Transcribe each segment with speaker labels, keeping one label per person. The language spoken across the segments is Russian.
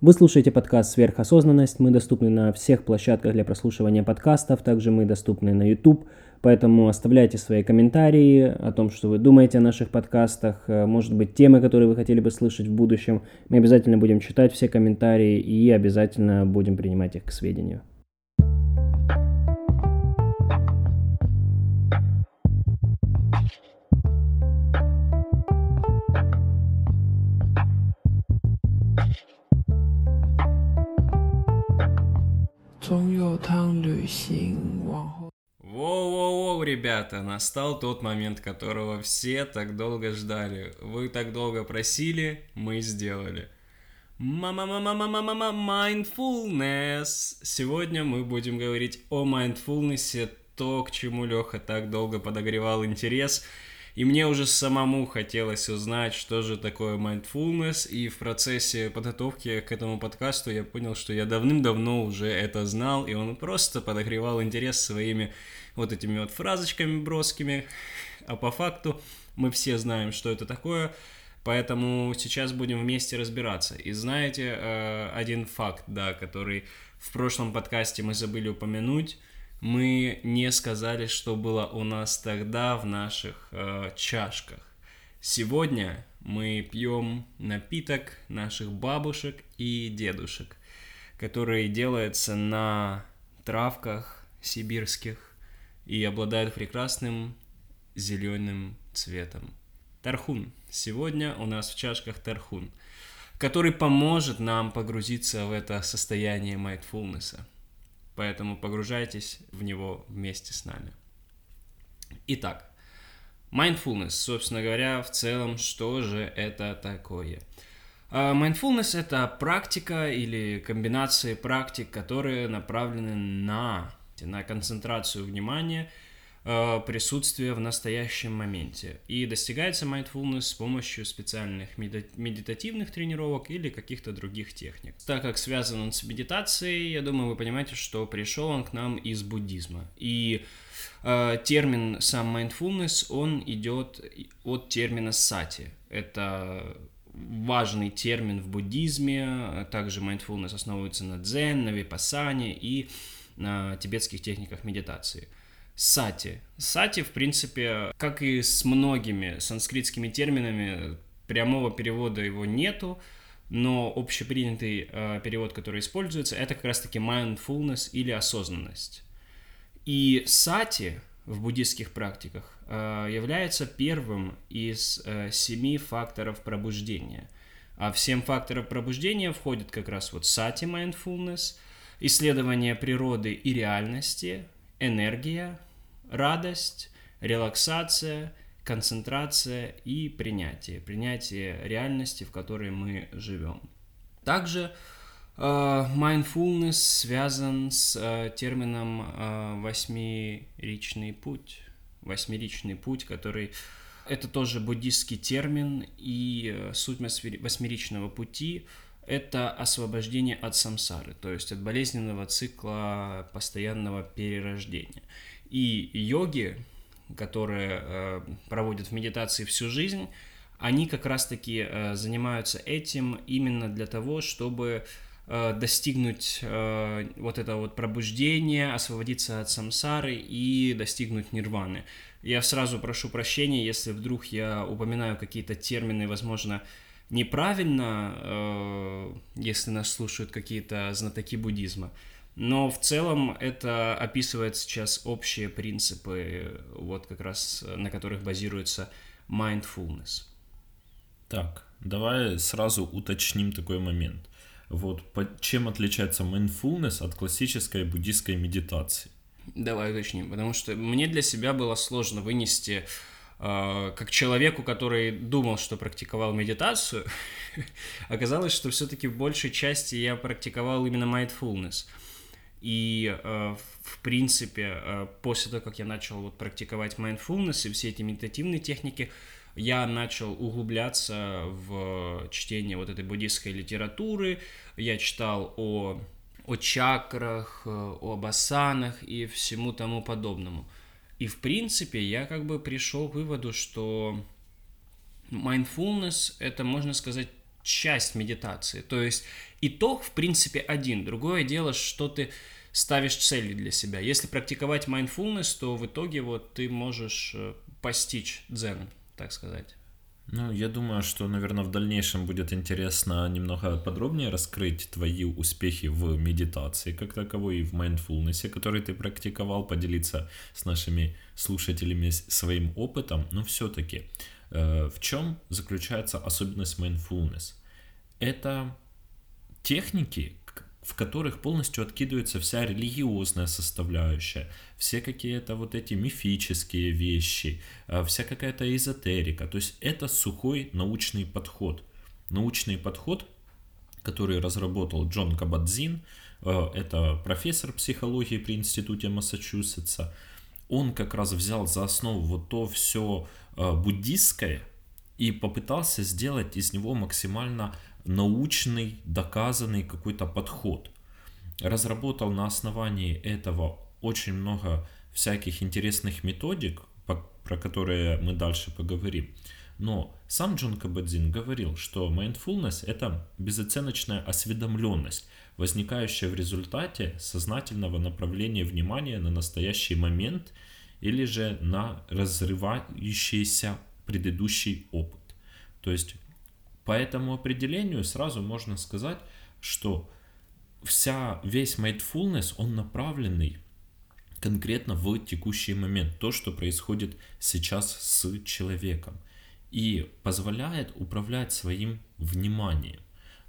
Speaker 1: Вы слушаете подкаст «Сверхосознанность». Мы доступны на всех площадках для прослушивания подкастов. Также мы доступны на YouTube. Поэтому оставляйте свои комментарии о том, что вы думаете о наших подкастах. Э, может быть, темы, которые вы хотели бы слышать в будущем. Мы обязательно будем читать все комментарии и обязательно будем принимать их к сведению.
Speaker 2: Воу-воу-воу, ребята, настал тот момент, которого все так долго ждали. Вы так долго просили, мы сделали. Мама-мама-мама-мама, mindfulness. Сегодня мы будем говорить о mindfulness, то, к чему Леха так долго подогревал интерес – и мне уже самому хотелось узнать, что же такое mindfulness, и в процессе подготовки к этому подкасту я понял, что я давным-давно уже это знал, и он просто подогревал интерес своими вот этими вот фразочками броскими, а по факту мы все знаем, что это такое, поэтому сейчас будем вместе разбираться. И знаете, э, один факт, да, который в прошлом подкасте мы забыли упомянуть, мы не сказали, что было у нас тогда в наших э, чашках. Сегодня мы пьем напиток наших бабушек и дедушек, который делается на травках сибирских и обладает прекрасным зеленым цветом. Тархун. Сегодня у нас в чашках тархун, который поможет нам погрузиться в это состояние mindfulness. Поэтому погружайтесь в него вместе с нами. Итак, mindfulness, собственно говоря, в целом, что же это такое? А, mindfulness – это практика или комбинации практик, которые направлены на, на концентрацию внимания – присутствие в настоящем моменте. И достигается mindfulness с помощью специальных медитативных тренировок или каких-то других техник. Так как связан он с медитацией, я думаю, вы понимаете, что пришел он к нам из буддизма. И э, термин сам mindfulness, он идет от термина сати. Это важный термин в буддизме. Также mindfulness основывается на дзен, на випассане и на тибетских техниках медитации – сати. Сати, в принципе, как и с многими санскритскими терминами, прямого перевода его нету, но общепринятый э, перевод, который используется, это как раз-таки mindfulness или осознанность. И сати в буддистских практиках э, является первым из э, семи факторов пробуждения. А в семь факторов пробуждения входит как раз вот сати mindfulness, исследование природы и реальности, энергия, радость, релаксация, концентрация и принятие. Принятие реальности, в которой мы живем. Также э, mindfulness связан с э, термином э, восьмеричный путь. Восьмеричный путь, который это тоже буддистский термин, и суть восьмеричного пути – это освобождение от самсары, то есть от болезненного цикла постоянного перерождения. И йоги, которые э, проводят в медитации всю жизнь, они как раз-таки э, занимаются этим именно для того, чтобы э, достигнуть э, вот этого вот пробуждения, освободиться от самсары и достигнуть нирваны. Я сразу прошу прощения, если вдруг я упоминаю какие-то термины, возможно, неправильно, э, если нас слушают какие-то знатоки буддизма. Но в целом это описывает сейчас общие принципы, вот как раз на которых базируется mindfulness.
Speaker 3: Так, давай сразу уточним такой момент. Вот чем отличается mindfulness от классической буддийской медитации?
Speaker 2: Давай уточним, потому что мне для себя было сложно вынести э, как человеку, который думал, что практиковал медитацию, оказалось, что все-таки в большей части я практиковал именно mindfulness. И, э, в принципе, э, после того, как я начал вот практиковать mindfulness и все эти медитативные техники, я начал углубляться в чтение вот этой буддийской литературы. Я читал о, о чакрах, э, о басанах и всему тому подобному. И, в принципе, я как бы пришел к выводу, что mindfulness — это, можно сказать, часть медитации. То есть итог, в принципе, один. Другое дело, что ты ставишь цели для себя. Если практиковать mindfulness, то в итоге вот ты можешь э, постичь дзен, так сказать.
Speaker 3: Ну, я думаю, что, наверное, в дальнейшем будет интересно немного подробнее раскрыть твои успехи в медитации как таковой и в майндфулнесе, который ты практиковал, поделиться с нашими слушателями своим опытом. Но все-таки, э, в чем заключается особенность mindfulness? Это техники, в которых полностью откидывается вся религиозная составляющая, все какие-то вот эти мифические вещи, а, вся какая-то эзотерика. То есть это сухой научный подход. Научный подход, который разработал Джон Кабадзин, а, это профессор психологии при институте Массачусетса. Он как раз взял за основу вот то все а, буддистское и попытался сделать из него максимально научный, доказанный какой-то подход. Разработал на основании этого очень много всяких интересных методик, про которые мы дальше поговорим. Но сам Джон Кабадзин говорил, что mindfulness – это безоценочная осведомленность, возникающая в результате сознательного направления внимания на настоящий момент или же на разрывающийся предыдущий опыт. То есть по этому определению сразу можно сказать, что вся, весь mindfulness, он направленный конкретно в текущий момент, то, что происходит сейчас с человеком, и позволяет управлять своим вниманием.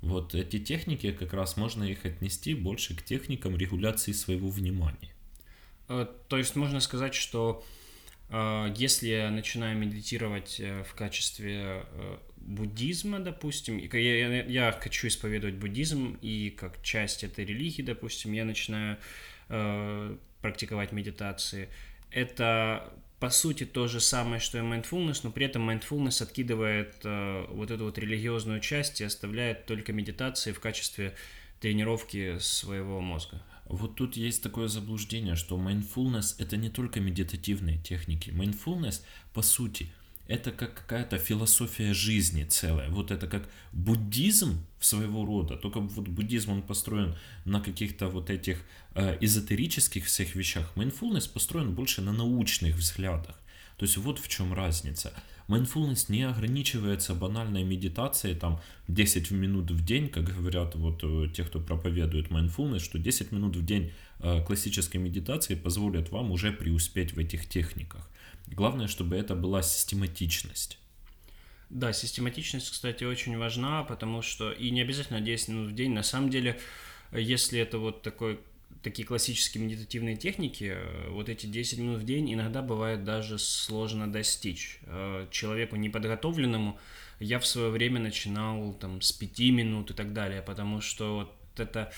Speaker 3: Вот эти техники, как раз можно их отнести больше к техникам регуляции своего внимания.
Speaker 2: Э, то есть можно сказать, что э, если начинаю медитировать э, в качестве буддизма, допустим, и я, я, я хочу исповедовать буддизм, и как часть этой религии, допустим, я начинаю э, практиковать медитации. Это по сути то же самое, что и mindfulness, но при этом mindfulness откидывает э, вот эту вот религиозную часть и оставляет только медитации в качестве тренировки своего мозга.
Speaker 3: Вот тут есть такое заблуждение, что mindfulness это не только медитативные техники. Mindfulness, по сути, это как какая-то философия жизни целая. Вот это как буддизм своего рода, только вот буддизм он построен на каких-то вот этих э, эзотерических всех вещах. Mindfulness построен больше на научных взглядах. То есть вот в чем разница. Mindfulness не ограничивается банальной медитацией, там 10 минут в день, как говорят вот э, те, кто проповедует mindfulness, что 10 минут в день э, классической медитации позволят вам уже преуспеть в этих техниках. Главное, чтобы это была систематичность.
Speaker 2: Да, систематичность, кстати, очень важна, потому что и не обязательно 10 минут в день. На самом деле, если это вот такой такие классические медитативные техники, вот эти 10 минут в день иногда бывает даже сложно достичь. Э, человеку неподготовленному я в свое время начинал там с 5 минут и так далее, потому что вот это Э,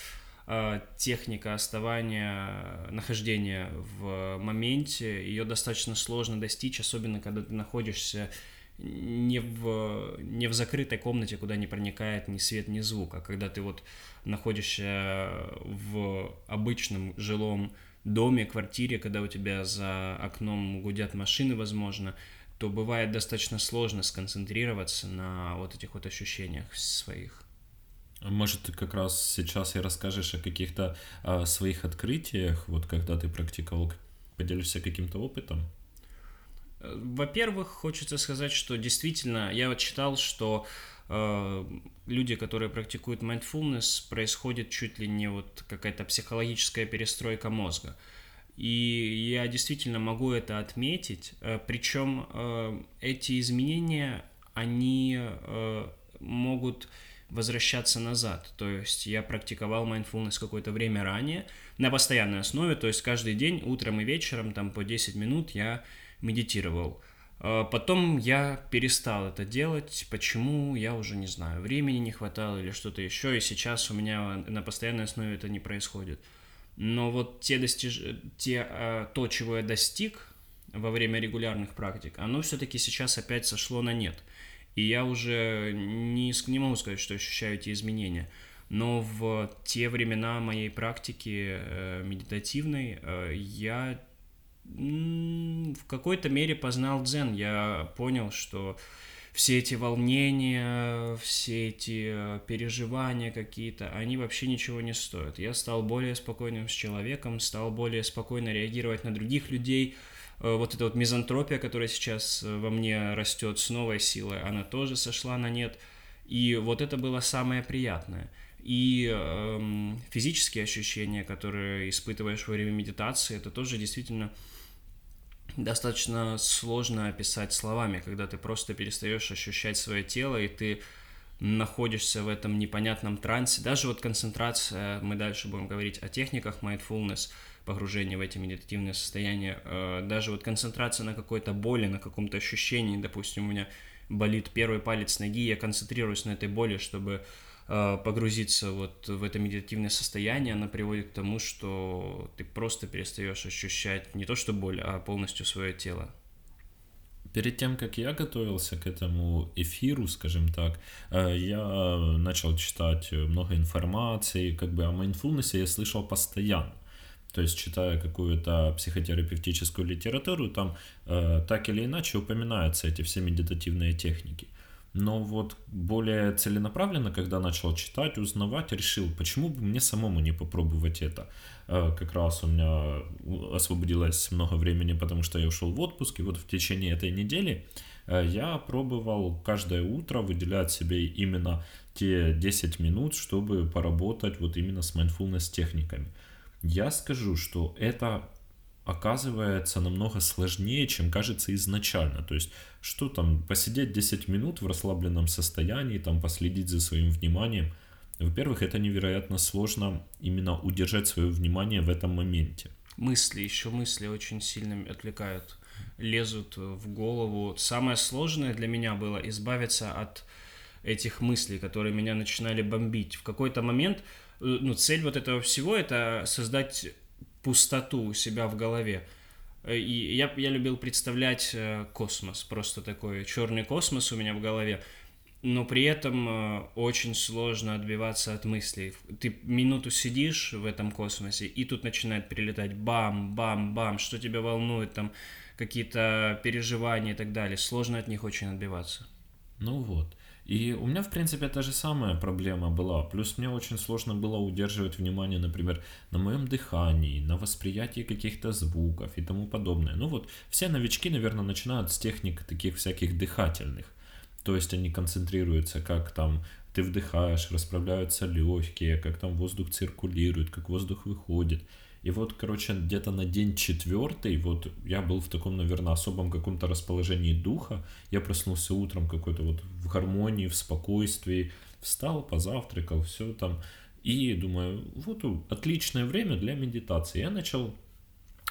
Speaker 2: техника оставания, нахождения в моменте, ее достаточно сложно достичь, особенно когда ты находишься не в, не в закрытой комнате, куда не проникает ни свет, ни звук, а когда ты вот находишься в обычном жилом доме, квартире, когда у тебя за окном гудят машины, возможно, то бывает достаточно сложно сконцентрироваться на вот этих вот ощущениях своих.
Speaker 3: Может, ты как раз сейчас и расскажешь о каких-то о своих открытиях, вот когда ты практиковал, поделишься каким-то опытом?
Speaker 2: Э, во-первых, хочется сказать, что действительно, я вот читал, что э, люди, которые практикуют mindfulness, происходит чуть ли не вот какая-то психологическая перестройка мозга. И я действительно могу это отметить. Э, причем эти изменения, они могут возвращаться назад. То есть я практиковал mindfulness какое-то время ранее на постоянной основе, то есть каждый день, утром и вечером, там по 10 минут я медитировал. А потом я перестал это делать. Почему, я уже не знаю. Времени не хватало или что-то еще. И сейчас у меня на постоянной основе это не происходит. Но вот те достиж... те, а, то, чего я достиг во время регулярных практик, оно все-таки сейчас опять сошло на нет. И я уже не, не могу сказать, что ощущаю эти изменения. Но в те времена моей практики э, медитативной э, я в какой-то мере познал дзен. Я понял, что все эти волнения, все эти э, переживания какие-то, они вообще ничего не стоят. Я стал более спокойным с человеком, стал более спокойно реагировать на других людей. Э, вот эта вот мизантропия, которая сейчас э, во мне растет с новой силой, она тоже сошла на нет. И вот это было самое приятное. И эм, физические ощущения, которые испытываешь во время медитации, это тоже действительно достаточно сложно описать словами, когда ты просто перестаешь ощущать свое тело, и ты находишься в этом непонятном трансе. Даже вот концентрация, мы дальше будем говорить о техниках mindfulness, погружение в эти медитативные состояния, э, даже вот концентрация на какой-то боли, на каком-то ощущении, допустим, у меня болит первый палец ноги, я концентрируюсь на этой боли, чтобы Э, погрузиться вот в это медитативное состояние, она приводит к тому, что ты просто перестаешь ощущать не то что боль, а полностью свое тело.
Speaker 3: Перед тем, как я готовился к этому эфиру, скажем так, э, я начал читать много информации, как бы о mindfulness я слышал постоянно. То есть, читая какую-то психотерапевтическую литературу, там э, так или иначе упоминаются эти все медитативные техники. Но вот более целенаправленно, когда начал читать, узнавать, решил, почему бы мне самому не попробовать это. Э, как раз у меня освободилось много времени, потому что я ушел в отпуск, и вот в течение этой недели э, я пробовал каждое утро выделять себе именно те 10 минут, чтобы поработать вот именно с mindfulness техниками. Я скажу, что это оказывается намного сложнее, чем кажется изначально. То есть, что там, посидеть 10 минут в расслабленном состоянии, там, последить за своим вниманием. Во-первых, это невероятно сложно именно удержать свое внимание в этом моменте.
Speaker 2: Мысли, еще мысли очень сильно отвлекают, лезут в голову. Самое сложное для меня было избавиться от этих мыслей, которые меня начинали бомбить. В какой-то момент, э, ну, цель вот этого всего это создать пустоту у себя в голове. Э, и я, я любил представлять э, космос, просто такой черный космос у меня в голове, но при этом э, очень сложно отбиваться от мыслей. Ты минуту сидишь в этом космосе, и тут начинает перелетать бам, бам, бам, что тебя волнует, там какие-то переживания и так далее. Сложно от них очень отбиваться.
Speaker 3: Ну вот. И у меня, в принципе, та же самая проблема была. Плюс мне очень сложно было удерживать внимание, например, на моем дыхании, на восприятии каких-то звуков и тому подобное. Ну вот, все новички, наверное, начинают с техник таких всяких дыхательных. То есть они концентрируются, как там ты вдыхаешь, расправляются легкие, как там воздух циркулирует, как воздух выходит. И вот, короче, где-то на день четвертый, вот я был в таком, наверное, особом каком-то расположении духа. Я проснулся утром какой-то вот в гармонии, в спокойствии, встал, позавтракал, все там. И думаю, вот отличное время для медитации. Я начал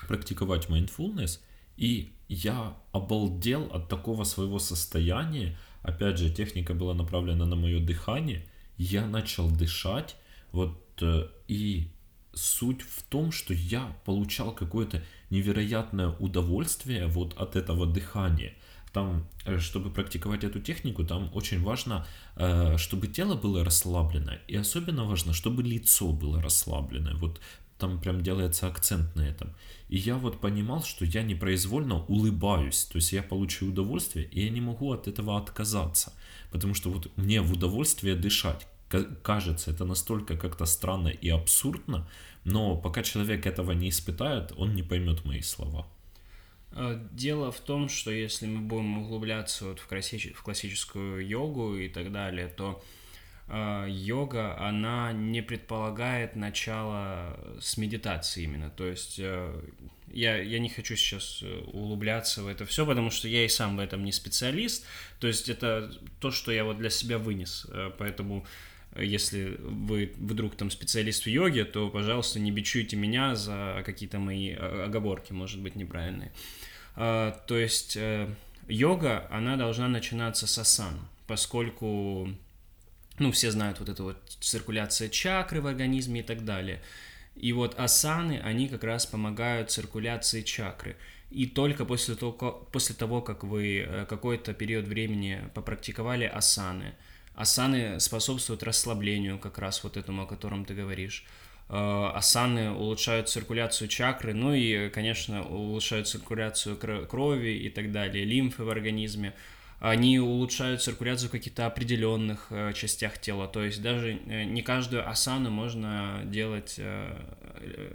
Speaker 3: практиковать mindfulness, и я обалдел от такого своего состояния. Опять же, техника была направлена на мое дыхание. Я начал дышать, вот, э, и суть в том, что я получал какое-то невероятное удовольствие вот от этого дыхания. Там, э, чтобы практиковать эту технику, там очень важно, э, чтобы тело было расслаблено, и особенно важно, чтобы лицо было расслаблено. Вот там прям делается акцент на этом. И я вот понимал, что я непроизвольно улыбаюсь, то есть я получаю удовольствие, и я не могу от этого отказаться, потому что вот мне в удовольствие дышать кажется это настолько как-то странно и абсурдно, но пока человек этого не испытает, он не поймет мои слова.
Speaker 2: Э, дело в том, что если мы будем углубляться вот в, классич... в классическую йогу и так далее, то э, йога, она не предполагает начало с медитации именно. То есть э, я, я не хочу сейчас э, углубляться в это все, потому что я и сам в этом не специалист. То есть это то, что я вот для себя вынес. Э, поэтому если вы вдруг там специалист в йоге, то, пожалуйста, не бичуйте меня за какие-то мои а, оговорки, может быть, неправильные. А, то есть э, йога, она должна начинаться с асан, поскольку, ну, все знают вот эту вот циркуляция чакры в организме и так далее. И вот асаны, они как раз помогают циркуляции чакры. И только после того, после того как вы э, какой-то период времени попрактиковали асаны, Асаны способствуют расслаблению, как раз вот этому, о котором ты говоришь. Э, асаны улучшают циркуляцию чакры, ну и, конечно, улучшают циркуляцию крови и так далее, лимфы в организме. они улучшают циркуляцию в каких-то определенных э, частях тела. То есть даже э, не каждую асану можно делать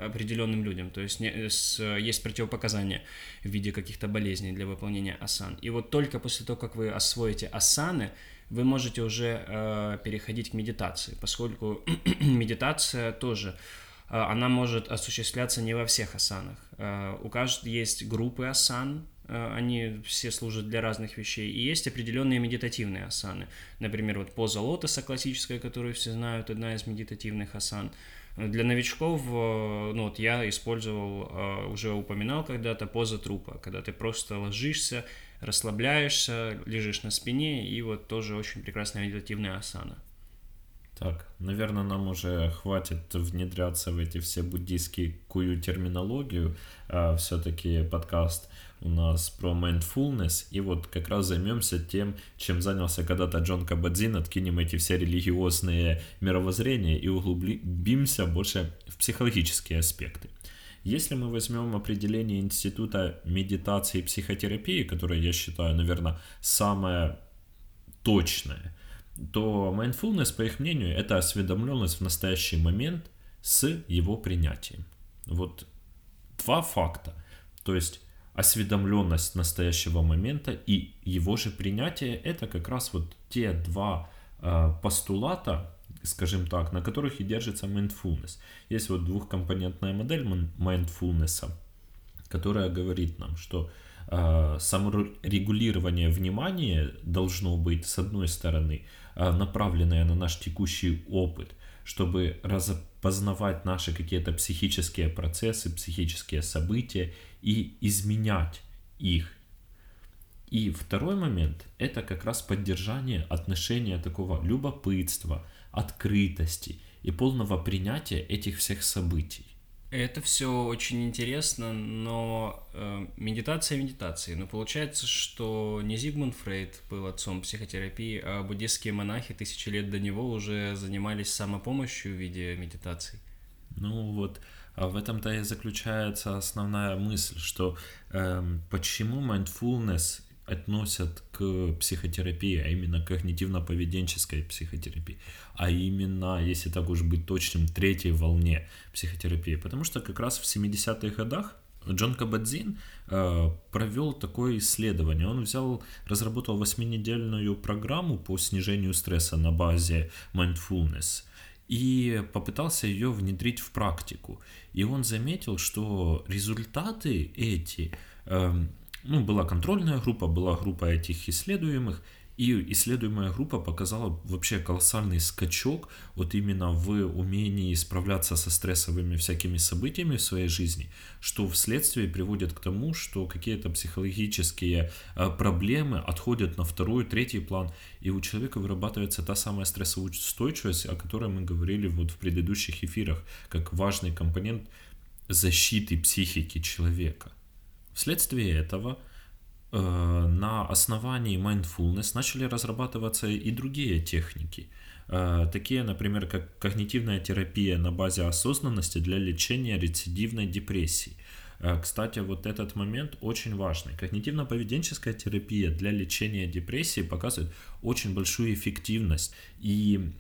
Speaker 2: определенным людям. То есть есть противопоказания в виде каких-то болезней для выполнения асан. И вот только после того, как вы освоите асаны, вы можете уже э, переходить к медитации, поскольку медитация тоже э, она может осуществляться не во всех асанах. Э, у каждого есть группы асан, Э, они все служат для разных вещей. И есть определенные медитативные асаны. Например, вот поза лотоса классическая, которую все знают, одна из медитативных асан. Для новичков, ну вот я использовал, уже упоминал когда-то, поза трупа, когда ты просто ложишься, расслабляешься, лежишь на спине, и вот тоже очень прекрасная медитативная асана.
Speaker 3: Так, наверное, нам уже хватит внедряться в эти все буддийские кую терминологию. А, все-таки подкаст у нас про mindfulness, и вот как раз займемся тем, чем занялся когда-то Джон Кабадзин, откинем эти все религиозные мировоззрения и углубимся больше в психологические аспекты. Если мы возьмем определение Института медитации и психотерапии, которое я считаю, наверное, самое точное, то mindfulness, по их мнению, это осведомленность в настоящий момент с его принятием. Вот два факта. То есть осведомленность настоящего момента и его же принятие это как раз вот те два э, постулата, скажем так, на которых и держится mindfulness. Есть вот двухкомпонентная модель mindfulness, которая говорит нам, что э, саморегулирование внимания должно быть, с одной стороны, э, направленное на наш текущий опыт, чтобы распознавать наши какие-то психические процессы, психические события и изменять их. И второй момент – это как раз поддержание отношения такого любопытства, открытости и полного принятия этих всех событий.
Speaker 2: Это все очень интересно, но э, медитация медитации. Но получается, что не Зигмунд Фрейд был отцом психотерапии, а буддистские монахи тысячи лет до него уже занимались самопомощью в виде медитаций.
Speaker 3: Ну вот, а в этом-то и заключается основная мысль, что э, почему mindfulness относят к психотерапии, а именно когнитивно-поведенческой психотерапии, а именно, если так уж быть точным, третьей волне психотерапии. Потому что как раз в 70-х годах Джон Кабадзин э, провел такое исследование. Он взял, разработал восьминедельную программу по снижению стресса на базе mindfulness и попытался ее внедрить в практику. И он заметил, что результаты эти э, ну, была контрольная группа, была группа этих исследуемых, и исследуемая группа показала вообще колоссальный скачок вот именно в умении справляться со стрессовыми всякими событиями в своей жизни, что вследствие приводит к тому, что какие-то психологические а, проблемы отходят на второй, третий план, и у человека вырабатывается та самая стрессоустойчивость, о которой мы говорили вот в предыдущих эфирах, как важный компонент защиты психики человека. Вследствие этого э, на основании mindfulness начали разрабатываться и другие техники, э, такие, например, как когнитивная терапия на базе осознанности для лечения рецидивной депрессии. Э, кстати, вот этот момент очень важный. Когнитивно-поведенческая терапия для лечения депрессии показывает очень большую эффективность и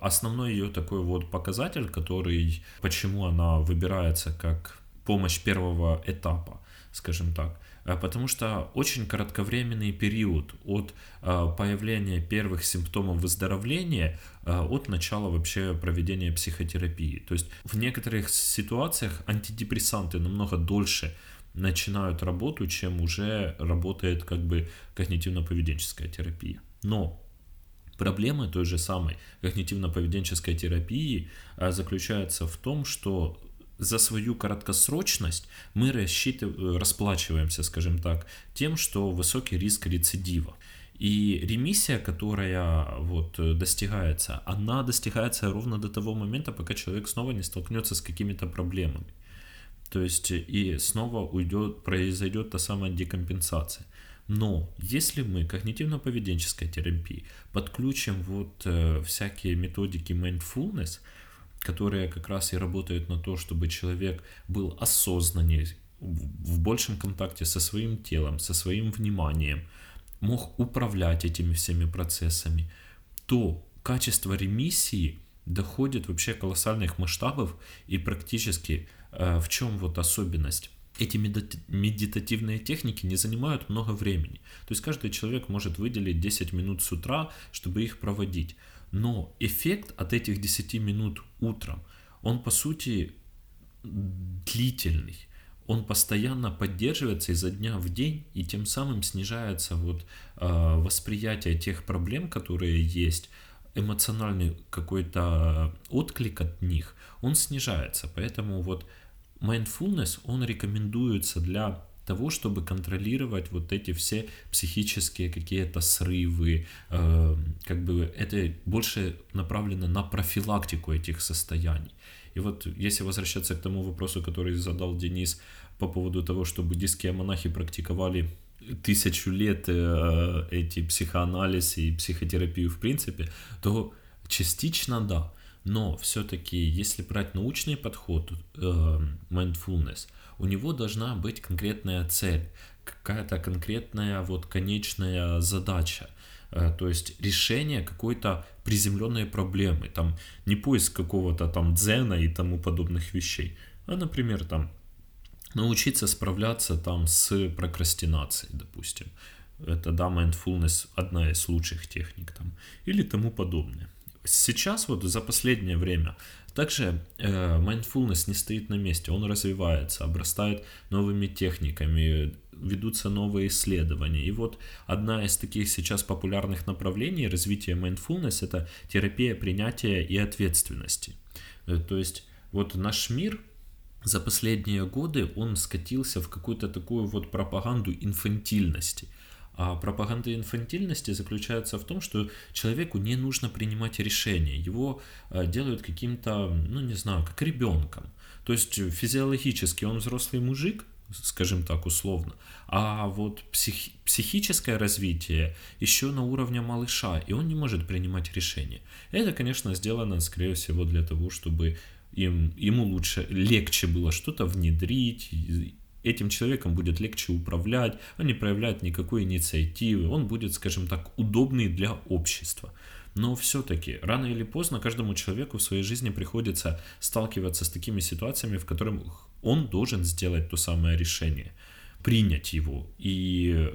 Speaker 3: Основной ее такой вот показатель, который, почему она выбирается как помощь первого этапа, скажем так. А, потому что очень кратковременный период от а, появления первых симптомов выздоровления а, от начала вообще проведения психотерапии. То есть в некоторых ситуациях антидепрессанты намного дольше начинают работу, чем уже работает как бы когнитивно-поведенческая терапия. Но Проблема той же самой когнитивно-поведенческой терапии заключается в том, что за свою короткосрочность мы рассчитываем, расплачиваемся, скажем так, тем, что высокий риск рецидива. И ремиссия, которая вот достигается, она достигается ровно до того момента, пока человек снова не столкнется с какими-то проблемами. То есть и снова уйдет, произойдет та самая декомпенсация. Но если мы когнитивно-поведенческой терапии подключим вот э, всякие методики mindfulness, которые как раз и работают на то, чтобы человек был осознаннее, в большем контакте со своим телом, со своим вниманием, мог управлять этими всеми процессами, то качество ремиссии доходит вообще колоссальных масштабов и практически э, в чем вот особенность? Эти медитативные техники не занимают много времени. То есть каждый человек может выделить 10 минут с утра, чтобы их проводить. Но эффект от этих 10 минут утром, он по сути длительный он постоянно поддерживается изо дня в день, и тем самым снижается вот э, восприятие тех проблем, которые есть, эмоциональный какой-то отклик от них, он снижается. Поэтому вот mindfulness, он рекомендуется для того, чтобы контролировать вот эти все психические какие-то срывы, э, как бы это больше направлено на профилактику этих состояний. И вот если возвращаться к тому вопросу, который задал Денис по поводу того, что буддийские монахи практиковали тысячу лет э, эти психоанализ и психотерапию в принципе, то частично да. Но все-таки, если брать научный подход, э, mindfulness, у него должна быть конкретная цель, какая-то конкретная вот конечная задача. Э, то есть решение какой-то приземленной проблемы, там не поиск какого-то там дзена и тому подобных вещей, а, например, там научиться справляться там с прокрастинацией, допустим. Это, да, mindfulness одна из лучших техник там, или тому подобное. Сейчас вот за последнее время также э, mindfulness не стоит на месте, он развивается, обрастает новыми техниками, ведутся новые исследования. И вот одна из таких сейчас популярных направлений развития mindfulness это терапия принятия и ответственности. Э, то есть вот наш мир за последние годы он скатился в какую-то такую вот пропаганду инфантильности. А пропаганда инфантильности заключается в том, что человеку не нужно принимать решения, его э, делают каким-то, ну не знаю, как ребенком. То есть физиологически он взрослый мужик, скажем так условно, а вот псих, психическое развитие еще на уровне малыша, и он не может принимать решения. Это, конечно, сделано, скорее всего, для того, чтобы им, ему лучше, легче было что-то внедрить, этим человеком будет легче управлять, он не проявляет никакой инициативы, он будет, скажем так, удобный для общества. Но все-таки рано или поздно каждому человеку в своей жизни приходится сталкиваться с такими ситуациями, в которых он должен сделать то самое решение, принять его и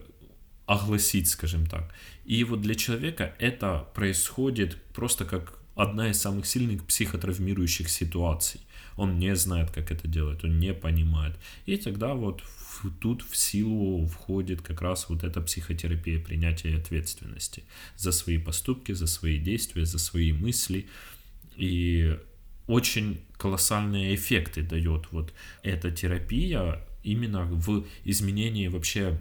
Speaker 3: огласить, скажем так. И вот для человека это происходит просто как одна из самых сильных психотравмирующих ситуаций. Он не знает, как это делать, он не понимает. И тогда вот в, тут в силу входит как раз вот эта психотерапия принятия ответственности за свои поступки, за свои действия, за свои мысли. И очень колоссальные эффекты дает вот эта терапия именно в изменении вообще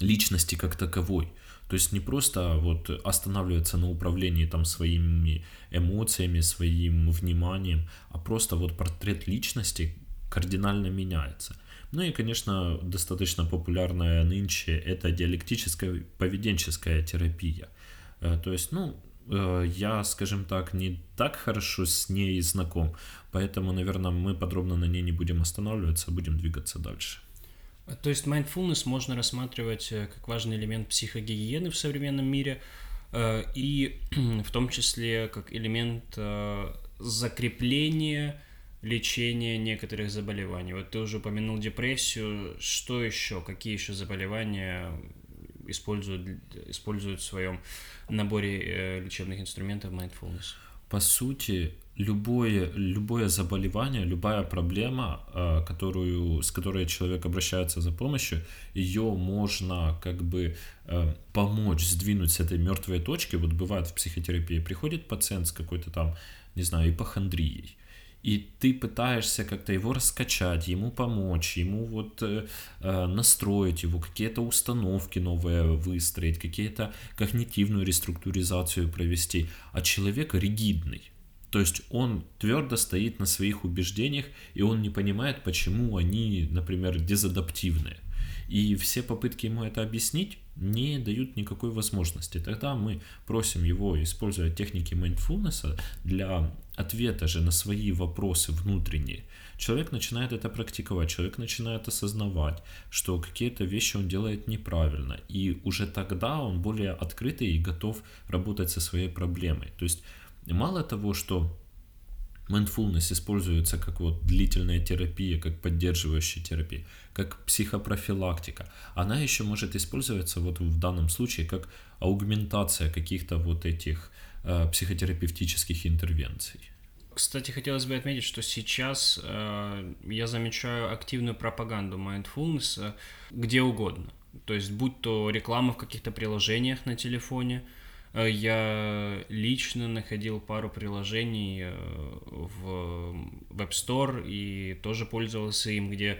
Speaker 3: личности как таковой. То есть не просто вот останавливаться на управлении там своими эмоциями, своим вниманием, а просто вот портрет личности кардинально меняется. Ну и, конечно, достаточно популярная нынче это диалектическая поведенческая терапия. Э, то есть, ну, э, я, скажем так, не так хорошо с ней знаком, поэтому, наверное, мы подробно на ней не будем останавливаться, а будем двигаться дальше.
Speaker 1: То есть mindfulness можно рассматривать э, как важный элемент психогигиены в современном мире э, и в том числе как элемент э, закрепления лечения некоторых заболеваний. Вот ты уже упомянул депрессию. Что еще? Какие еще заболевания используют, используют в своем наборе лечебных инструментов mindfulness?
Speaker 3: По сути, любое, любое заболевание, любая проблема, э, которую, с которой человек обращается за помощью, ее можно как бы э, помочь сдвинуть с этой мертвой точки. Вот бывает в психотерапии, приходит пациент с какой-то там, не знаю, ипохондрией, и ты пытаешься как-то его раскачать, ему помочь, ему вот э, э настроить его, какие-то установки новые выстроить, какие-то когнитивную реструктуризацию провести, а человек ригидный, то есть он твердо стоит на своих убеждениях, и он не понимает, почему они, например, дезадаптивные. И все попытки ему это объяснить не дают никакой возможности. Тогда мы просим его использовать техники mindfulness для ответа же на свои вопросы внутренние, человек начинает это практиковать, человек начинает осознавать, что какие-то вещи он делает неправильно, и уже тогда он более открытый и готов работать со своей проблемой. То есть мало того, что Mindfulness используется как вот длительная терапия, как поддерживающая терапия, как психопрофилактика. Она еще может использоваться вот в данном случае как аугментация каких-то вот этих э, психотерапевтических интервенций.
Speaker 2: Кстати, хотелось бы отметить, что сейчас э, я замечаю активную пропаганду mindfulness э, где угодно. То есть, будь то реклама в каких-то приложениях на телефоне, я лично находил пару приложений э, в Web Store и тоже пользовался им, где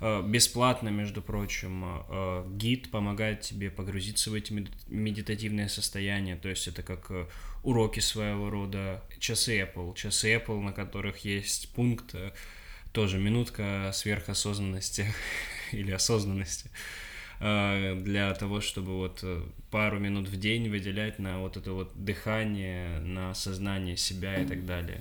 Speaker 2: Э, бесплатно, между прочим, э, гид помогает тебе погрузиться в эти медитативные состояния, то есть это как э, уроки своего рода, часы Apple, часы Apple, на которых есть пункт, тоже минутка сверхосознанности или осознанности для того, чтобы вот пару минут в день выделять на вот это вот дыхание, на сознание себя и так далее.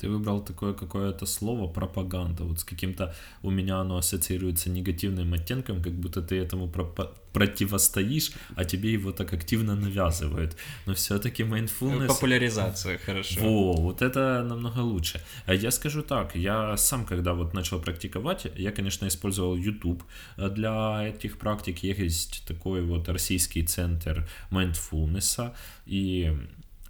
Speaker 3: Ты выбрал такое какое-то слово пропаганда, вот с каким-то у меня оно ассоциируется негативным оттенком, как будто ты этому про- противостоишь, а тебе его так активно навязывают. Но все-таки mindfulness...
Speaker 2: Популяризация, хорошо.
Speaker 3: Во, вот это намного лучше. А Я скажу так, я сам, когда вот начал практиковать, я, конечно, использовал YouTube для этих практик. Есть такой вот российский центр mindfulness, и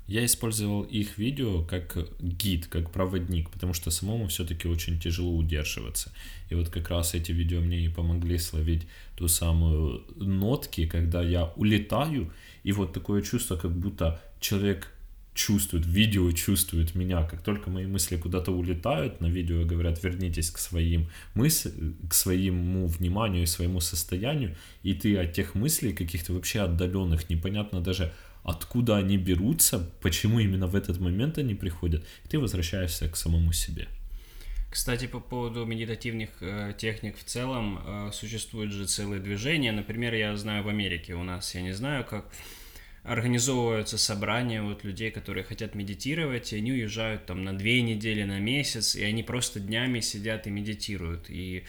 Speaker 3: я использовал их видео как гид, как проводник, потому что самому все-таки очень тяжело удерживаться. И вот как раз эти видео мне и помогли словить ту самую нотки, когда я улетаю, и вот такое чувство, как будто человек чувствует, видео чувствует меня. Как только мои мысли куда-то улетают, на видео говорят, вернитесь к своим мыслям, к своему вниманию и своему состоянию, и ты от тех мыслей каких-то вообще отдаленных, непонятно даже откуда они берутся, почему именно в этот момент они приходят, и ты возвращаешься к самому себе.
Speaker 2: Кстати, по поводу медитативных э, техник в целом, э, существуют же целые движения. Например, я знаю в Америке у нас, я не знаю, как организовываются собрания вот людей, которые хотят медитировать, и они уезжают там на две недели, на месяц, и они просто днями сидят и медитируют, и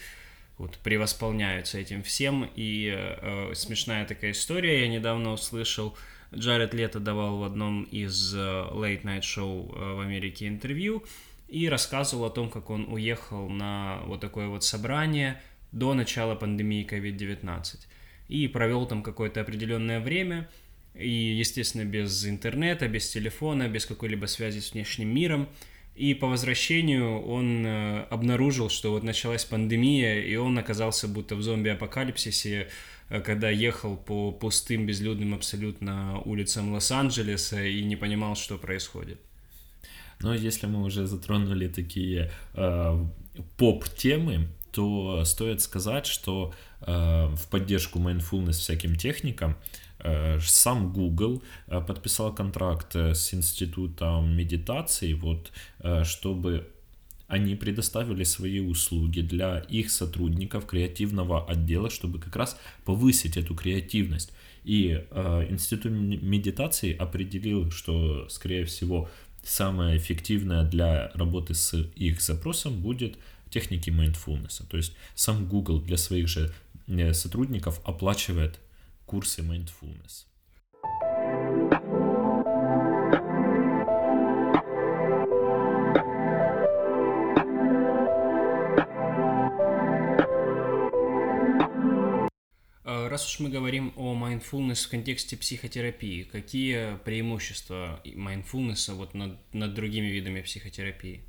Speaker 2: вот превосполняются этим всем. И э, э смешная такая история, я недавно услышал, Джаред Лето давал в одном из э, Late Night Show э, в Америке интервью и рассказывал о том, как он уехал на вот такое вот собрание до начала пандемии COVID-19 и провел там какое-то определенное время, и, естественно, без интернета, без телефона, без какой-либо связи с внешним миром. И по возвращению он э, обнаружил, что вот началась пандемия, и он оказался будто в зомби-апокалипсисе, когда ехал по пустым, безлюдным абсолютно улицам Лос-Анджелеса и не понимал, что происходит.
Speaker 3: Но если мы уже затронули такие э, поп-темы, то стоит сказать, что э, в поддержку mindfulness всяким техникам э, сам Google э, подписал контракт э, с институтом медитации, вот, э, чтобы они предоставили свои услуги для их сотрудников креативного отдела, чтобы как раз повысить эту креативность. И э, Институт медитации определил, что, скорее всего, самое эффективное для работы с их запросом будет техники mindfulness. То есть сам Google для своих же э, сотрудников оплачивает курсы mindfulness.
Speaker 2: Раз уж мы говорим о mindfulness в контексте психотерапии, какие преимущества mindfulness вот над, над другими видами психотерапии?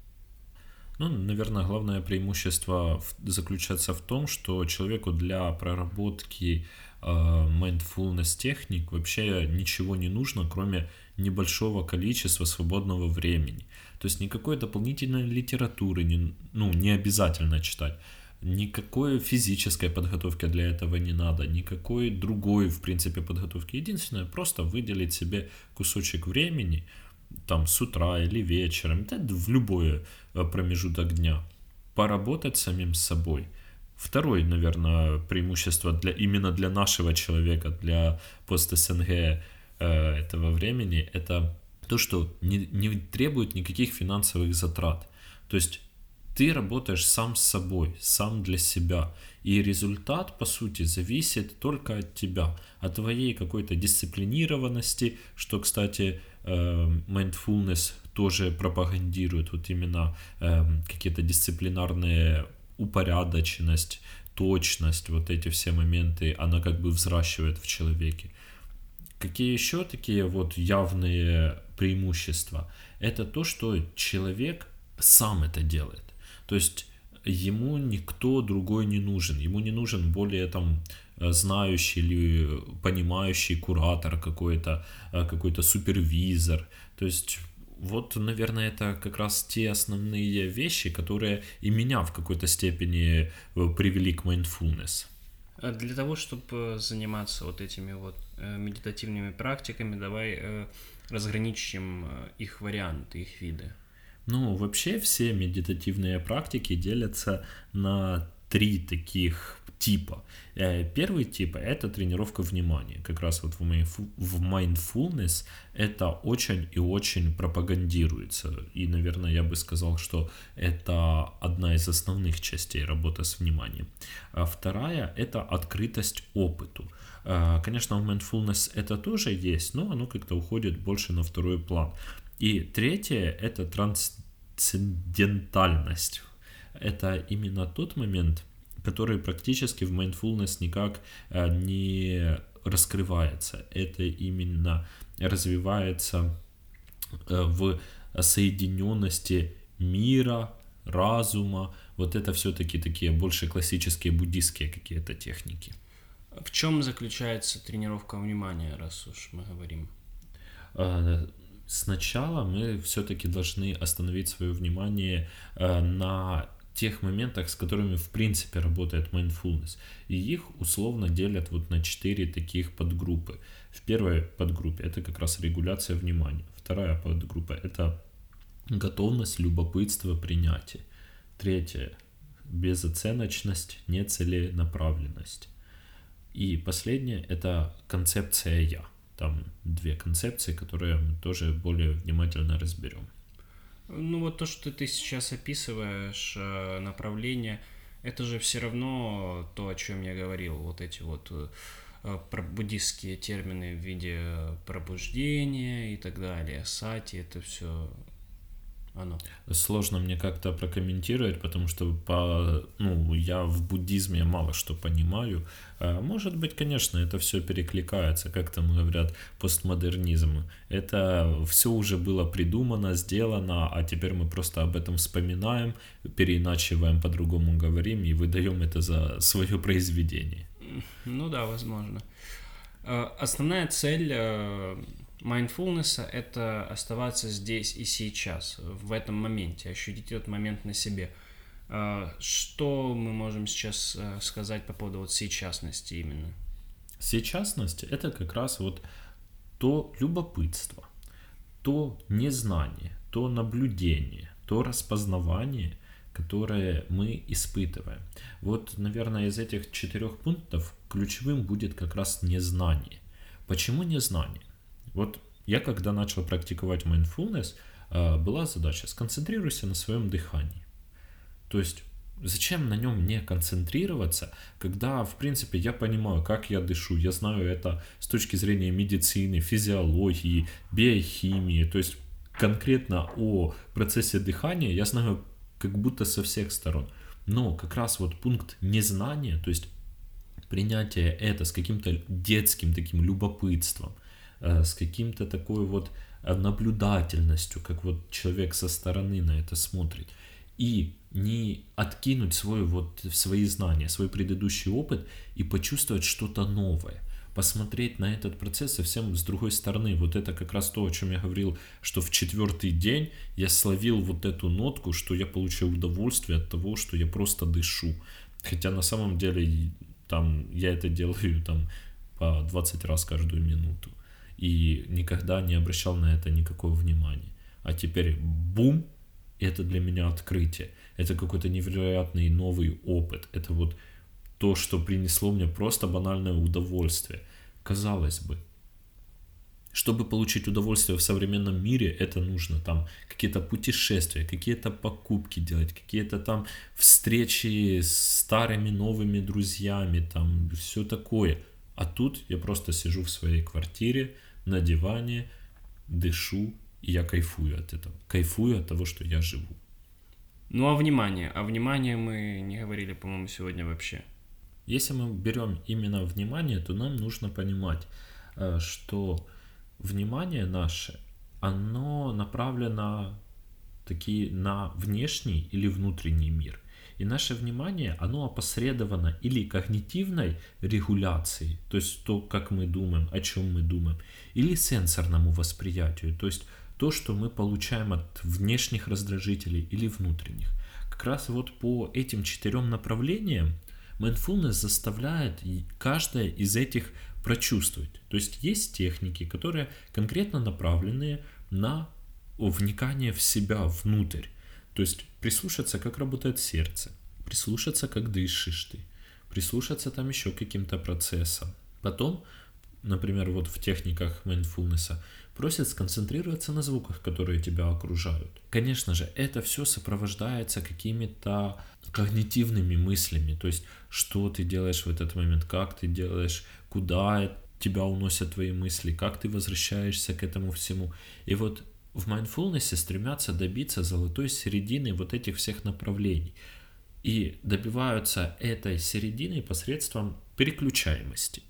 Speaker 3: Ну, наверное, главное преимущество заключается в том, что человеку для проработки э, mindfulness техник вообще ничего не нужно, кроме небольшого количества свободного времени. То есть никакой дополнительной литературы не, ну, не обязательно читать. Никакой физической подготовки для этого не надо, никакой другой, в принципе, подготовки. Единственное, просто выделить себе кусочек времени, там, с утра или вечером, да, в любой э, промежуток дня, поработать самим собой. Второе, наверное, преимущество для, именно для нашего человека, для пост-СНГ э, этого времени, это то, что не, не требует никаких финансовых затрат. То есть ты работаешь сам с собой, сам для себя. И результат, по сути, зависит только от тебя, от твоей какой-то дисциплинированности, что, кстати, э, mindfulness тоже пропагандирует вот именно э, какие-то дисциплинарные упорядоченность, точность, вот эти все моменты, она как бы взращивает в человеке. Какие еще такие вот явные преимущества? Это то, что человек сам это делает. То есть ему никто другой не нужен. Ему не нужен более там знающий или понимающий куратор какой-то, какой-то супервизор. То есть вот, наверное, это как раз те основные вещи, которые и меня в какой-то степени привели к mindfulness.
Speaker 2: Для того, чтобы заниматься вот этими вот медитативными практиками, давай разграничим их варианты, их виды.
Speaker 3: Ну, вообще все медитативные практики делятся на три таких типа. Э, первый тип — это тренировка внимания. Как раз вот в mindfulness это очень и очень пропагандируется. И, наверное, я бы сказал, что это одна из основных частей работы с вниманием. А вторая — это открытость опыту. А, конечно, в mindfulness это тоже есть, но оно как-то уходит больше на второй план. И третье — это трансцендентальность. Это именно тот момент, который практически в mindfulness никак э, не раскрывается. Это именно развивается э, в соединенности мира, разума. Вот это все-таки такие больше классические буддистские какие-то техники.
Speaker 2: В чем заключается тренировка внимания, раз уж мы говорим?
Speaker 3: Э, сначала мы все-таки должны остановить свое внимание на тех моментах, с которыми в принципе работает mindfulness. И их условно делят вот на четыре таких подгруппы. В первой подгруппе это как раз регуляция внимания. Вторая подгруппа это готовность, любопытство, принятие. Третье безоценочность, нецеленаправленность. И последнее это концепция я. Там две концепции, которые мы тоже более внимательно разберем.
Speaker 2: Ну вот то, что ты сейчас описываешь, э, направление, это же все равно то, о чем я говорил, вот эти вот э, буддистские термины в виде пробуждения и так далее, сати, это все оно.
Speaker 3: Сложно мне как-то прокомментировать, потому что по, ну, я в буддизме мало что понимаю. А может быть, конечно, это все перекликается, как там говорят, постмодернизм. Это все уже было придумано, сделано, а теперь мы просто об этом вспоминаем, переиначиваем, по-другому говорим и выдаем это за свое произведение.
Speaker 2: Ну да, возможно. Э, основная цель э, Mindfulness — это оставаться здесь и сейчас, в этом моменте, ощутить этот момент на себе. А, что мы можем сейчас э, сказать по поводу вот сейчасности именно?
Speaker 3: Сейчасность — это как раз вот то любопытство, то незнание, то наблюдение, то распознавание, которое мы испытываем. Вот, наверное, из этих четырех пунктов ключевым будет как раз незнание. Почему незнание? Вот я когда начал практиковать mindfulness, а, была задача сконцентрируйся на своем дыхании. То есть зачем на нем не концентрироваться, когда, в принципе, я понимаю, как я дышу, я знаю это с точки зрения медицины, физиологии, биохимии, то есть конкретно о процессе дыхания я знаю как будто со всех сторон. Но как раз вот пункт незнания, то есть принятие это с каким-то детским таким любопытством, с каким-то такой вот э, наблюдательностью, как вот человек со стороны на это смотрит. И не откинуть свой, вот, свои знания, свой предыдущий опыт и почувствовать что-то новое. Посмотреть на этот процесс совсем с другой стороны. Вот это как раз то, о чем я говорил, что в четвертый день я словил вот эту нотку, что я получил удовольствие от того, что я просто дышу. Хотя на самом деле там я это делаю там по 20 раз каждую минуту и никогда не обращал на это никакого внимания. А теперь бум, это для меня открытие. Это какой-то невероятный новый опыт. Это вот то, что принесло мне просто банальное удовольствие. Казалось бы, чтобы получить удовольствие в современном мире, это нужно там какие-то путешествия, какие-то покупки делать, какие-то там встречи с старыми новыми друзьями, там все такое. А тут я просто сижу в своей квартире на диване, дышу, и я кайфую от этого. Кайфую от того, что я живу.
Speaker 2: Ну а внимание? А внимание мы не говорили, по-моему, сегодня вообще.
Speaker 3: Если мы берем именно внимание, то нам нужно понимать, э, что внимание наше, оно направлено такие на внешний или внутренний мир. И наше внимание, оно опосредовано или когнитивной регуляцией, то есть то, как мы думаем, о чем мы думаем, или сенсорному восприятию, то есть то, что мы получаем от внешних раздражителей или внутренних. Как раз вот по этим четырем направлениям mindfulness заставляет каждое из этих прочувствовать. То есть есть техники, которые конкретно направлены на вникание в себя внутрь. То есть прислушаться, как работает сердце, прислушаться, как дышишь ты, прислушаться там еще к каким-то процессам. Потом, например, вот в техниках mindfulness просят сконцентрироваться на звуках, которые тебя окружают. Конечно же, это все сопровождается какими-то когнитивными мыслями, то есть что ты делаешь в этот момент, как ты делаешь, куда тебя уносят твои мысли, как ты возвращаешься к этому всему. И вот в mindfulness стремятся добиться золотой середины вот этих всех направлений. И добиваются этой середины посредством переключаемости.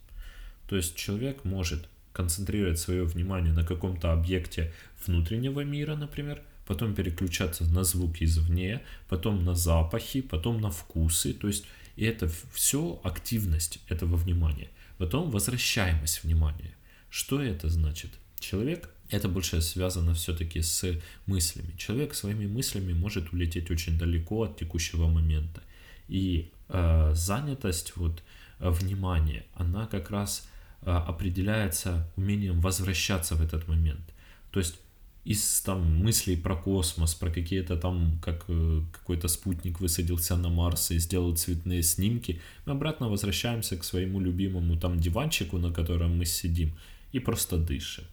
Speaker 3: То есть человек может концентрировать свое внимание на каком-то объекте внутреннего мира, например, потом переключаться на звуки извне, потом на запахи, потом на вкусы. То есть и это все активность этого внимания. Потом возвращаемость внимания. Что это значит? Человек, это больше связано все-таки с мыслями. Человек своими мыслями может улететь очень далеко от текущего момента. И э, занятость, вот, э, внимание, она как раз э, определяется умением возвращаться в этот момент. То есть из там мыслей про космос, про какие-то там, как э, какой-то спутник высадился на Марс и сделал цветные снимки, мы обратно возвращаемся к своему любимому там диванчику, на котором мы сидим, и просто дышим.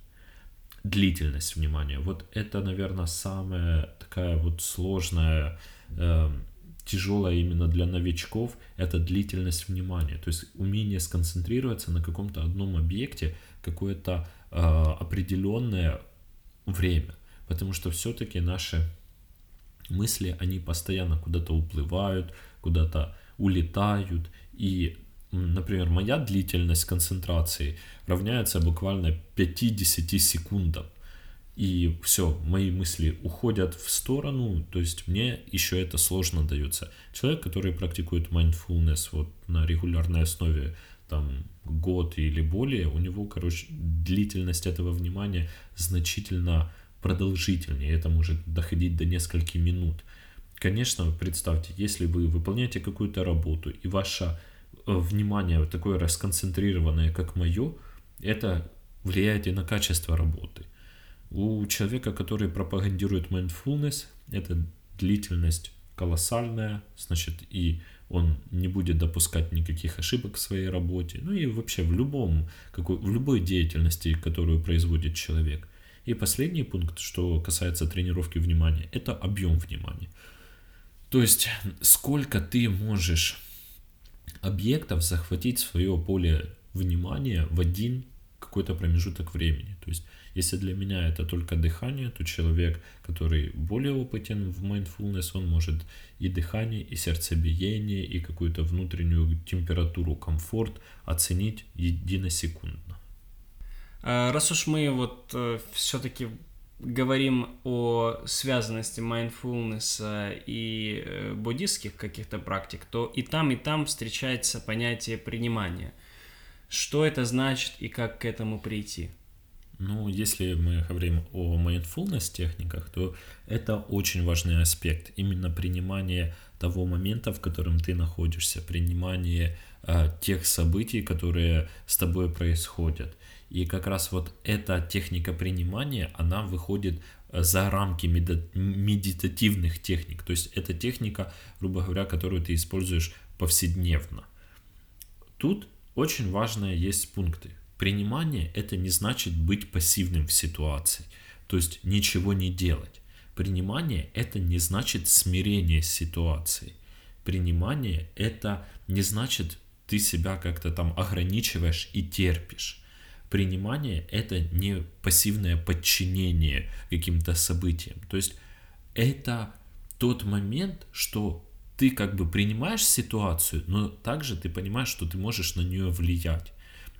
Speaker 3: Длительность внимания. Вот это, наверное, самая такая вот сложная, э, тяжелая именно для новичков, это длительность внимания. То есть умение сконцентрироваться на каком-то одном объекте какое-то э, определенное время, потому что все-таки наши мысли, они постоянно куда-то уплывают, куда-то улетают, и, например, моя длительность концентрации равняется буквально 5-10 секундам. И все, мои мысли уходят в сторону, то есть мне еще это сложно дается. Человек, который практикует mindfulness вот на регулярной основе, там год или более, у него, короче, длительность этого внимания значительно продолжительнее. Это может доходить до нескольких минут. Конечно, представьте, если вы выполняете какую-то работу, и ваше э, внимание такое расконцентрированное, как мое, это влияет и на качество работы. У человека, который пропагандирует mindfulness, это длительность колоссальная, значит, и он не будет допускать никаких ошибок в своей работе, ну и вообще в любом, какой, в любой деятельности, которую производит человек. И последний пункт, что касается тренировки внимания, это объем внимания. То есть, сколько ты можешь объектов захватить свое поле внимания в один какой-то промежуток времени. То есть, если для меня это только дыхание, то человек, который более опытен в mindfulness, он может и дыхание, и сердцебиение, и какую-то внутреннюю температуру, комфорт оценить единосекундно.
Speaker 2: А, раз уж мы вот э, все-таки говорим о связанности mindfulness и э, буддистских каких-то практик, то и там, и там встречается понятие принимания. Что это значит и как к этому прийти?
Speaker 3: Ну, если мы говорим о mindfulness техниках, то это очень важный аспект. Именно принимание того момента, в котором ты находишься, принимание э, тех событий, которые с тобой происходят. И как раз вот эта техника принимания, она выходит э, за рамки медитативных техник. То есть это техника, грубо говоря, которую ты используешь повседневно. Тут очень важные есть пункты. принимание это не значит быть пассивным в ситуации, то есть ничего не делать. Принимание это не значит смирение с ситуацией. Принимание это не значит ты себя как-то там ограничиваешь и терпишь. Принимание это не пассивное подчинение каким-то событиям. То есть это тот момент, что ты как бы принимаешь ситуацию, но также ты понимаешь, что ты можешь на нее влиять.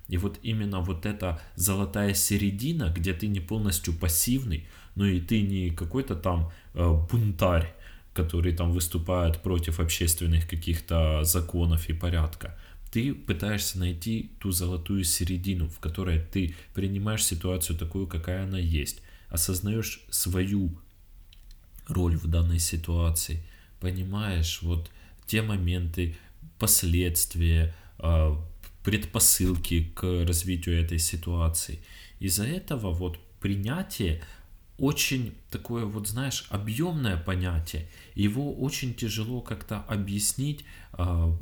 Speaker 3: И вот именно вот эта золотая середина, где ты не полностью пассивный, но и ты не какой-то там э, бунтарь, который там выступает против общественных каких-то законов и порядка. Ты пытаешься найти ту золотую середину, в которой ты принимаешь ситуацию такую, какая она есть, осознаешь свою роль в данной ситуации, понимаешь вот те моменты, последствия, а, предпосылки к развитию этой ситуации. Из-за этого вот принятие очень такое вот, знаешь, объемное понятие. Его очень тяжело как-то объяснить по,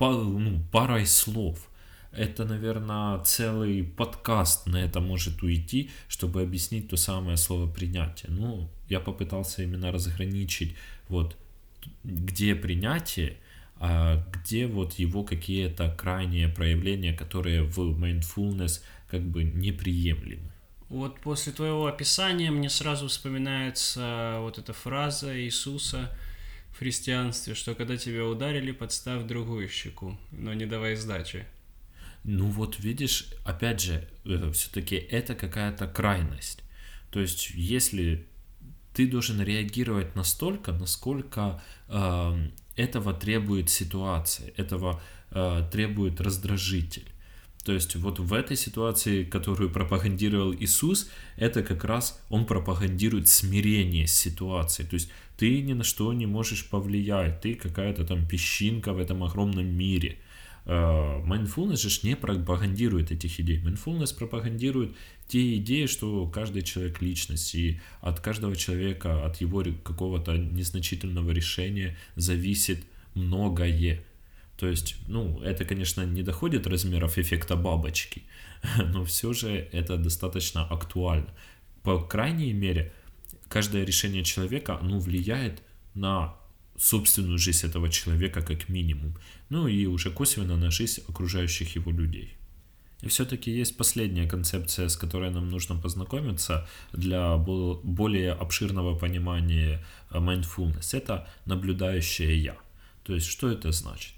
Speaker 3: ну, парой слов. Это, наверное, целый подкаст на это может уйти, чтобы объяснить то самое слово принятие. Ну, я попытался именно разграничить вот где принятие, а где вот его какие-то крайние проявления, которые в mindfulness как бы неприемлемы.
Speaker 2: Вот после твоего описания мне сразу вспоминается вот эта фраза Иисуса в христианстве, что когда тебя ударили, подставь другую щеку, но не давай сдачи.
Speaker 3: Ну вот видишь, опять же, э, все-таки это какая-то крайность. То есть, если ты должен реагировать настолько, насколько э, этого требует ситуация, этого э, требует раздражитель. То есть вот в этой ситуации, которую пропагандировал Иисус, это как раз он пропагандирует смирение с ситуацией. То есть ты ни на что не можешь повлиять, ты какая-то там песчинка в этом огромном мире – Э, mindfulness же не пропагандирует этих идей. Mindfulness пропагандирует те идеи, что каждый человек личность, и от каждого человека, от его какого-то незначительного решения зависит многое. То есть, ну, это, конечно, не доходит размеров эффекта бабочки, но все же это достаточно актуально. По крайней мере, каждое решение человека, оно влияет на собственную жизнь этого человека как минимум, ну и уже косвенно на жизнь окружающих его людей. И все-таки есть последняя концепция, с которой нам нужно познакомиться для более обширного понимания э, mindfulness. Это наблюдающее я. То есть, что это значит?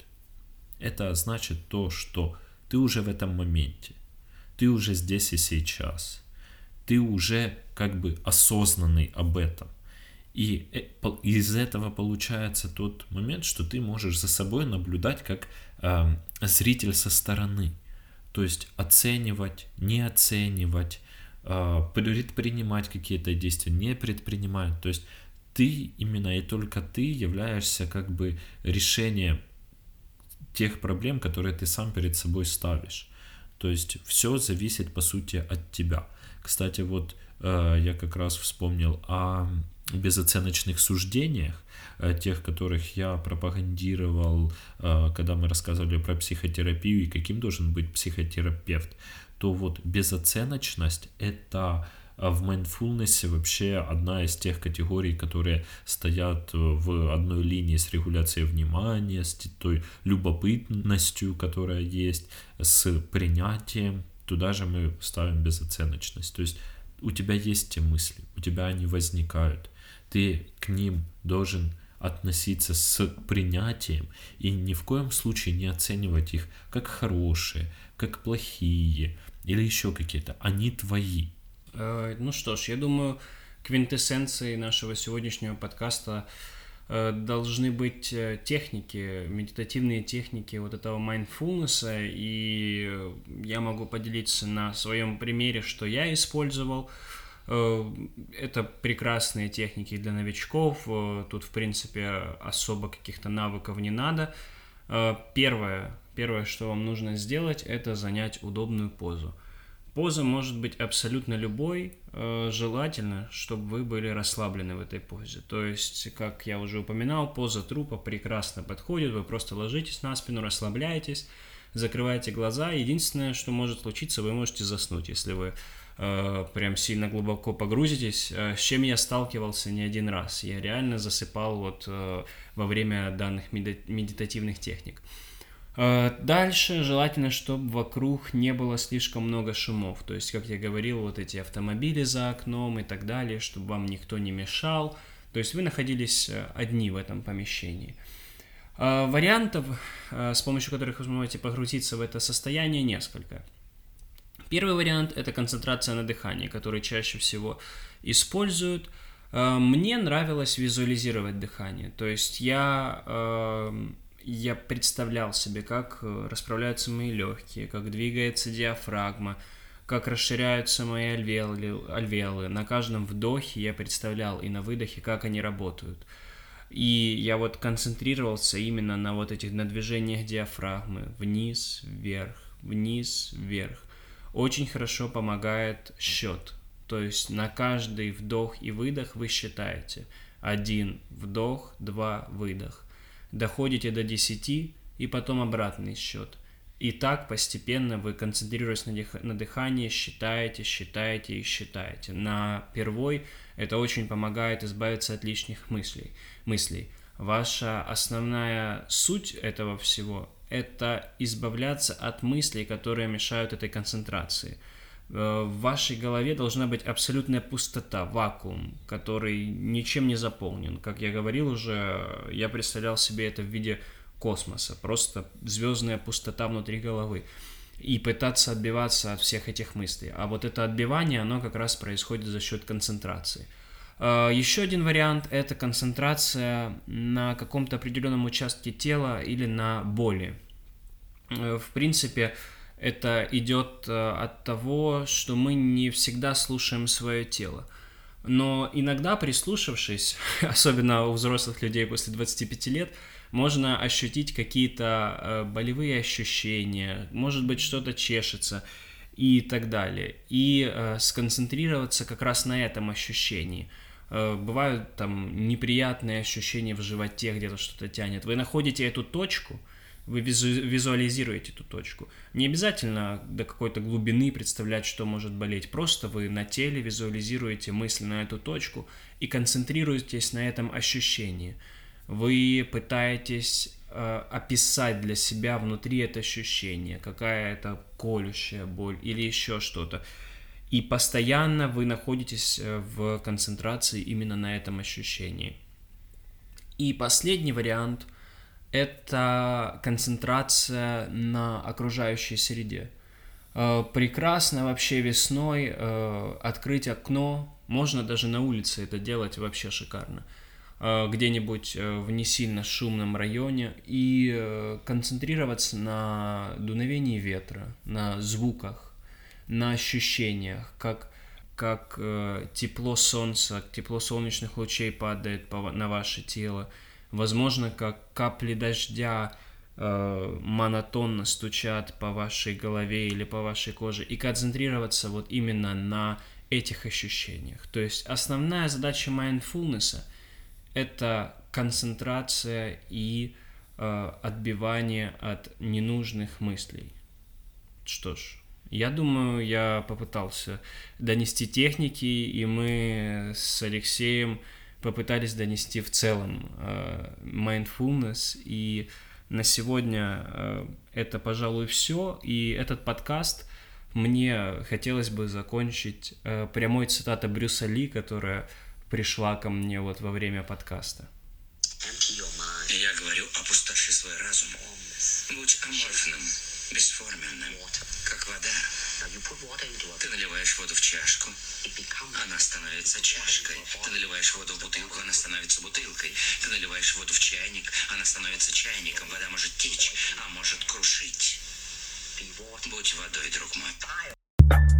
Speaker 3: Это значит то, что ты уже в этом моменте, ты уже здесь и сейчас, ты уже как бы осознанный об этом. И э, из этого получается тот момент, что ты можешь за собой наблюдать как э, зритель со стороны. То есть оценивать, не оценивать, э, предпринимать какие-то действия, не предпринимать. То есть ты именно и только ты являешься как бы решением тех проблем, которые ты сам перед собой ставишь. То есть все зависит по сути от тебя. Кстати, вот э, я как раз вспомнил о безоценочных суждениях, э, тех, которых я пропагандировал, э, когда мы рассказывали про психотерапию и каким должен быть психотерапевт, то вот безоценочность — это в mindfulness вообще одна из тех категорий, которые стоят в одной линии с регуляцией внимания, с той любопытностью, которая есть, с принятием. Туда же мы ставим безоценочность. То есть у тебя есть те мысли, у тебя они возникают ты к ним должен относиться с принятием и ни в коем случае не оценивать их как хорошие, как плохие или еще какие-то. Они твои.
Speaker 2: Э, ну что ж, я думаю, квинтэссенцией нашего сегодняшнего подкаста э, должны быть э, техники, медитативные техники вот этого mindfulness, и я могу поделиться на своем примере, что я использовал. Это прекрасные техники для новичков. Тут, в принципе, особо каких-то навыков не надо. Первое, первое, что вам нужно сделать, это занять удобную позу. Поза может быть абсолютно любой, желательно, чтобы вы были расслаблены в этой позе. То есть, как я уже упоминал, поза трупа прекрасно подходит, вы просто ложитесь на спину, расслабляетесь, закрываете глаза, единственное, что может случиться, вы можете заснуть, если вы э, прям сильно глубоко погрузитесь, э, с чем я сталкивался не один раз. Я реально засыпал вот э, во время данных медитативных техник. Э, дальше желательно, чтобы вокруг не было слишком много шумов. То есть, как я говорил, вот эти автомобили за окном и так далее, чтобы вам никто не мешал. То есть вы находились э, одни в этом помещении. Э, вариантов, с помощью которых вы сможете погрузиться в это состояние, несколько. Первый вариант – это концентрация на дыхании, который чаще всего используют. Мне нравилось визуализировать дыхание. То есть я я представлял себе, как э, расправляются мои легкие, как двигается диафрагма, как расширяются мои альвеолы, альвеолы. На каждом вдохе я представлял и на выдохе, как они работают. И я вот концентрировался именно на вот этих на движениях диафрагмы. Вниз, вверх, вниз, вверх. Очень хорошо помогает счет. То есть на каждый вдох и выдох вы считаете. Один вдох, два выдох доходите до 10 и потом обратный счет. И так постепенно вы, концентрируясь на, дых, на дыхании, считаете, считаете и считаете. На первой это очень помогает избавиться от лишних мыслей. мыслей. Ваша основная суть этого всего – это избавляться от мыслей, которые мешают этой концентрации – в вашей голове должна быть абсолютная пустота, вакуум, который ничем не заполнен. Как я говорил уже, я представлял себе это в виде космоса, просто звездная пустота внутри головы. И пытаться отбиваться от всех этих мыслей. А вот это отбивание, оно как раз происходит за счет концентрации. Э, Еще один вариант – это концентрация на каком-то определенном участке тела или на боли. Э, в принципе, это идет э, от того, что мы не всегда слушаем свое тело. Но иногда, прислушавшись, особенно у взрослых людей после 25 лет, можно ощутить какие-то э, болевые ощущения, может быть, что-то чешется и так далее. И э, сконцентрироваться как раз на этом ощущении. Бывают там неприятные ощущения в животе, где-то что-то тянет. Вы находите эту точку – вы визуализируете эту точку. Не обязательно до какой-то глубины представлять, что может болеть. Просто вы на теле визуализируете мысленно эту точку и концентрируетесь на этом ощущении. Вы пытаетесь э, описать для себя внутри это ощущение, какая это колющая боль или еще что-то. И постоянно вы находитесь э, в концентрации именно на этом ощущении. И последний вариант – это концентрация на окружающей среде. Э, прекрасно вообще весной э, открыть окно, можно даже на улице это делать вообще шикарно. Э, где-нибудь в не сильно шумном районе и концентрироваться на дуновении ветра, на звуках, на ощущениях, как как тепло солнца, тепло солнечных лучей падает на ваше тело, Возможно, как капли дождя э, монотонно стучат по вашей голове или по вашей коже, и концентрироваться вот именно на этих ощущениях. То есть основная задача mindfulness – это концентрация и э, отбивание от ненужных мыслей. Что ж, я думаю, я попытался донести техники, и мы с Алексеем попытались донести в целом э, mindfulness. И на сегодня э, это, пожалуй, все. И этот подкаст мне хотелось бы закончить э, прямой цитатой Брюса Ли, которая пришла ко мне вот во время подкаста.
Speaker 4: Я говорю, опустоши свой разум. Будь аморфным, бесформенным, как вода. Ты наливаешь воду в чашку, она становится чашкой. Ты наливаешь воду в бутылку, она становится бутылкой. Ты наливаешь воду в чайник, она становится чайником. Вода может течь, а может крушить. Будь водой, друг мой.